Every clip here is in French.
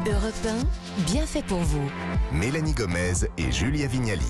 Europe 1, bien fait pour vous. Mélanie Gomez et Julia Vignali.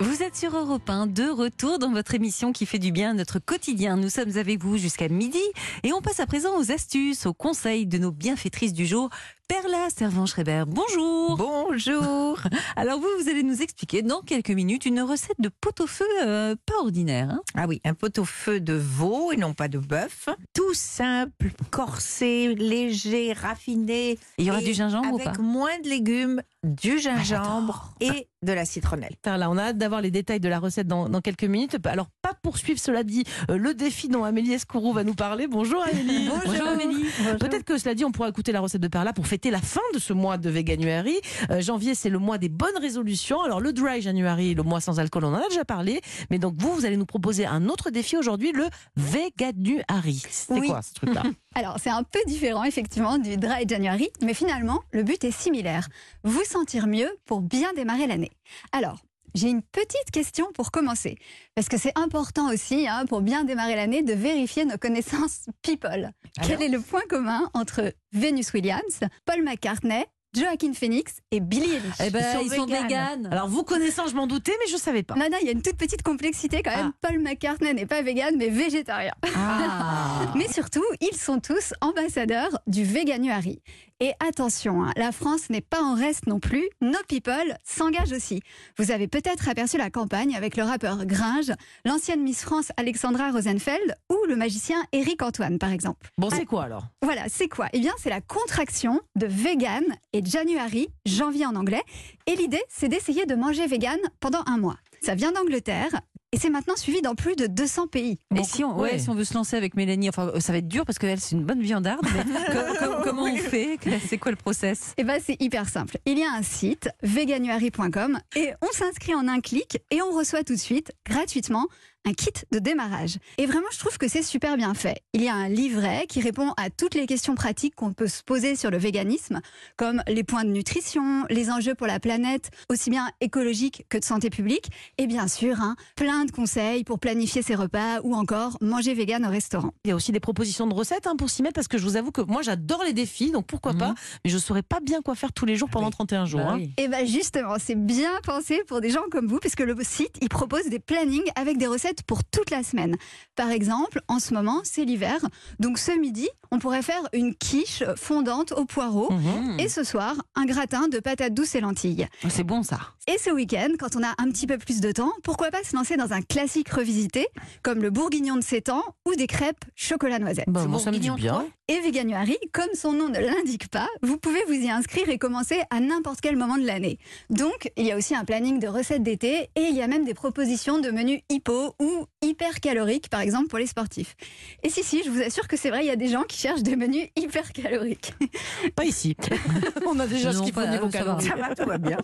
Vous êtes sur Europe 1, de retour dans votre émission qui fait du bien à notre quotidien. Nous sommes avec vous jusqu'à midi et on passe à présent aux astuces, aux conseils de nos bienfaitrices du jour. Perla Servan-Schreiber, bonjour Bonjour Alors vous, vous allez nous expliquer dans quelques minutes une recette de pot-au-feu euh, pas ordinaire. hein. Ah oui, un pot-au-feu de veau et non pas de bœuf. Tout simple, corsé, léger, raffiné. Il y aura du gingembre ou Avec pas moins de légumes, du gingembre et de la citronnelle. Là, on a hâte d'avoir les détails de la recette dans, dans quelques minutes. Alors, pas poursuivre, cela dit, euh, le défi dont Amélie Escourou va nous parler. Bonjour Amélie. Bonjour Amélie Peut-être que cela dit, on pourra écouter la recette de Perla pour fêter la fin de ce mois de Veganuary. Euh, janvier, c'est le mois des bonnes résolutions. Alors, le Dry January, le mois sans alcool, on en a déjà parlé. Mais donc, vous, vous allez nous proposer un autre défi aujourd'hui, le Veganuary. C'est Oui. quoi ce truc-là? Alors, c'est un peu différent effectivement du Dry January, mais finalement, le but est similaire. Vous sentir mieux pour bien démarrer l'année. Alors, j'ai une petite question pour commencer, parce que c'est important aussi, hein, pour bien démarrer l'année, de vérifier nos connaissances people. Quel est le point commun entre Venus Williams, Paul McCartney, Joaquin Phoenix et Billie Eilish? Eh ben, Ils ils sont véganes. Alors, vous connaissant, je m'en doutais, mais je savais pas. non, non, il y a une toute petite complexité quand même. Paul McCartney n'est pas vegan, mais végétarien. Ah. Mais surtout, ils sont tous ambassadeurs du Veganuary. Et attention, hein, la France n'est pas en reste non plus. Nos people s'engagent aussi. Vous avez peut-être aperçu la campagne avec le rappeur Gringe, l'ancienne Miss France Alexandra Rosenfeld ou le magicien Eric Antoine, par exemple. Bon, c'est quoi alors? Voilà, c'est quoi? Eh bien, c'est la contraction de vegan et January, janvier en anglais. Et l'idée, c'est d'essayer de manger vegan pendant un mois. Ça vient d'Angleterre et c'est maintenant suivi dans plus de 200 pays. Et si on, ouais, ouais. si on veut se lancer avec Mélanie, enfin, euh, ça va être dur parce qu'elle, c'est une bonne viandarde. Mais co- co- comment on fait? C'est quoi le process? Eh ben, c'est hyper simple. Il y a un site, veganuary.com, et on s'inscrit en un clic et on reçoit tout de suite, gratuitement, un kit de démarrage. Et vraiment, je trouve que c'est super bien fait. Il y a un livret qui répond à toutes les questions pratiques qu'on peut se poser sur le véganisme, comme les points de nutrition, les enjeux pour la planète, aussi bien écologiques que de santé publique, et bien sûr, hein, plein de conseils pour planifier ses repas ou encore manger vegan au restaurant. Il y a aussi des propositions de recettes hein, pour s'y mettre parce que je vous avoue que moi j'adore les défis, donc pourquoi pas, mais je saurais pas bien quoi faire tous les jours pendant 31 jours. Bah hein. oui. Et bien justement, c'est bien pensé pour des gens comme vous, puisque le site, il propose des plannings avec des recettes pour toute la semaine. Par exemple, en ce moment, c'est l'hiver, donc ce midi, on pourrait faire une quiche fondante au poireau. Mhm. Et ce soir, un gratin de patates douces et lentilles. C'est bon ça. Et ce week-end, quand on a un petit peu plus de temps, pourquoi pas se lancer dans un classique revisité, comme le bourguignon de 7 ans ou des crêpes chocolat noisette. Bah, C'est moi ça me dit bien. Et Veganuary, comme son nom ne l'indique pas, vous pouvez vous y inscrire et commencer à n'importe quel moment de l'année. Donc, il y a aussi un planning de recettes d'été et il y a même des propositions de menus hypo ou hyper caloriques, par exemple pour les sportifs. Et si, si, je vous assure que c'est vrai, il y a des gens qui cherchent des menus hyper caloriques. Pas ici. On a déjà ce Non, qu'il faut niveau calories. Ça va, tout va bien.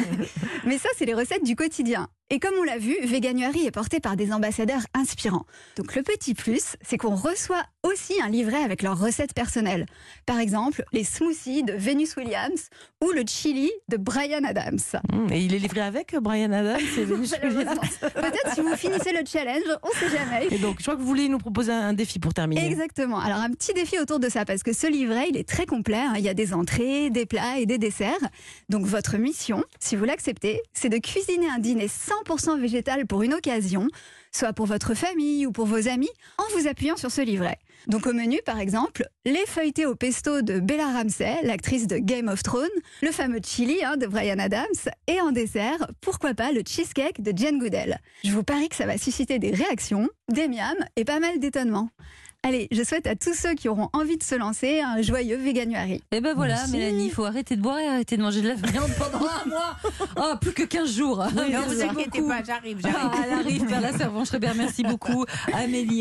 Mais ça, c'est les recettes du quotidien. Et comme on l'a vu, Veganuary est porté par des ambassadeurs inspirants. Donc le petit plus, c'est qu'on reçoit aussi un livret avec leurs recettes personnelles. Par exemple, les smoothies de Venus Williams ou le chili de Brian Adams. Hum, Et il est livré avec euh, Brian Adams et Venus Malheureusement. Peut-être si vous finissez le challenge, on sait jamais. Et donc, je crois que vous voulez nous proposer un défi pour terminer. Exactement. Alors un petit défi autour de ça parce que ce livret, il est très complet. hein. Il y a des entrées, des plats et des desserts. Donc votre mission, si vous l'acceptez, c'est de cuisiner un dîner 100% végétal pour une occasion, soit pour votre famille ou pour vos amis, en vous appuyant sur ce livret. Donc au menu, par exemple, les feuilletés au pesto de Bella Ramsey, l'actrice de Game of Thrones, le fameux chili hein, de Brian Adams, et en dessert, pourquoi pas le cheesecake de Jane Goodell. Je vous parie que ça va susciter des réactions, des miams et pas mal d'étonnements. Allez, je souhaite à tous ceux qui auront envie de se lancer un joyeux Veganuary. Et ben voilà, Merci. Mélanie, il faut arrêter de boire et arrêter de manger de la viande pendant un mois. Oh, plus que 15 jours. Ne Merci vous inquiétez beaucoup. pas, j'arrive, j'arrive. Ah, elle arrive vers la servante Schreiber. Merci beaucoup, Amélie.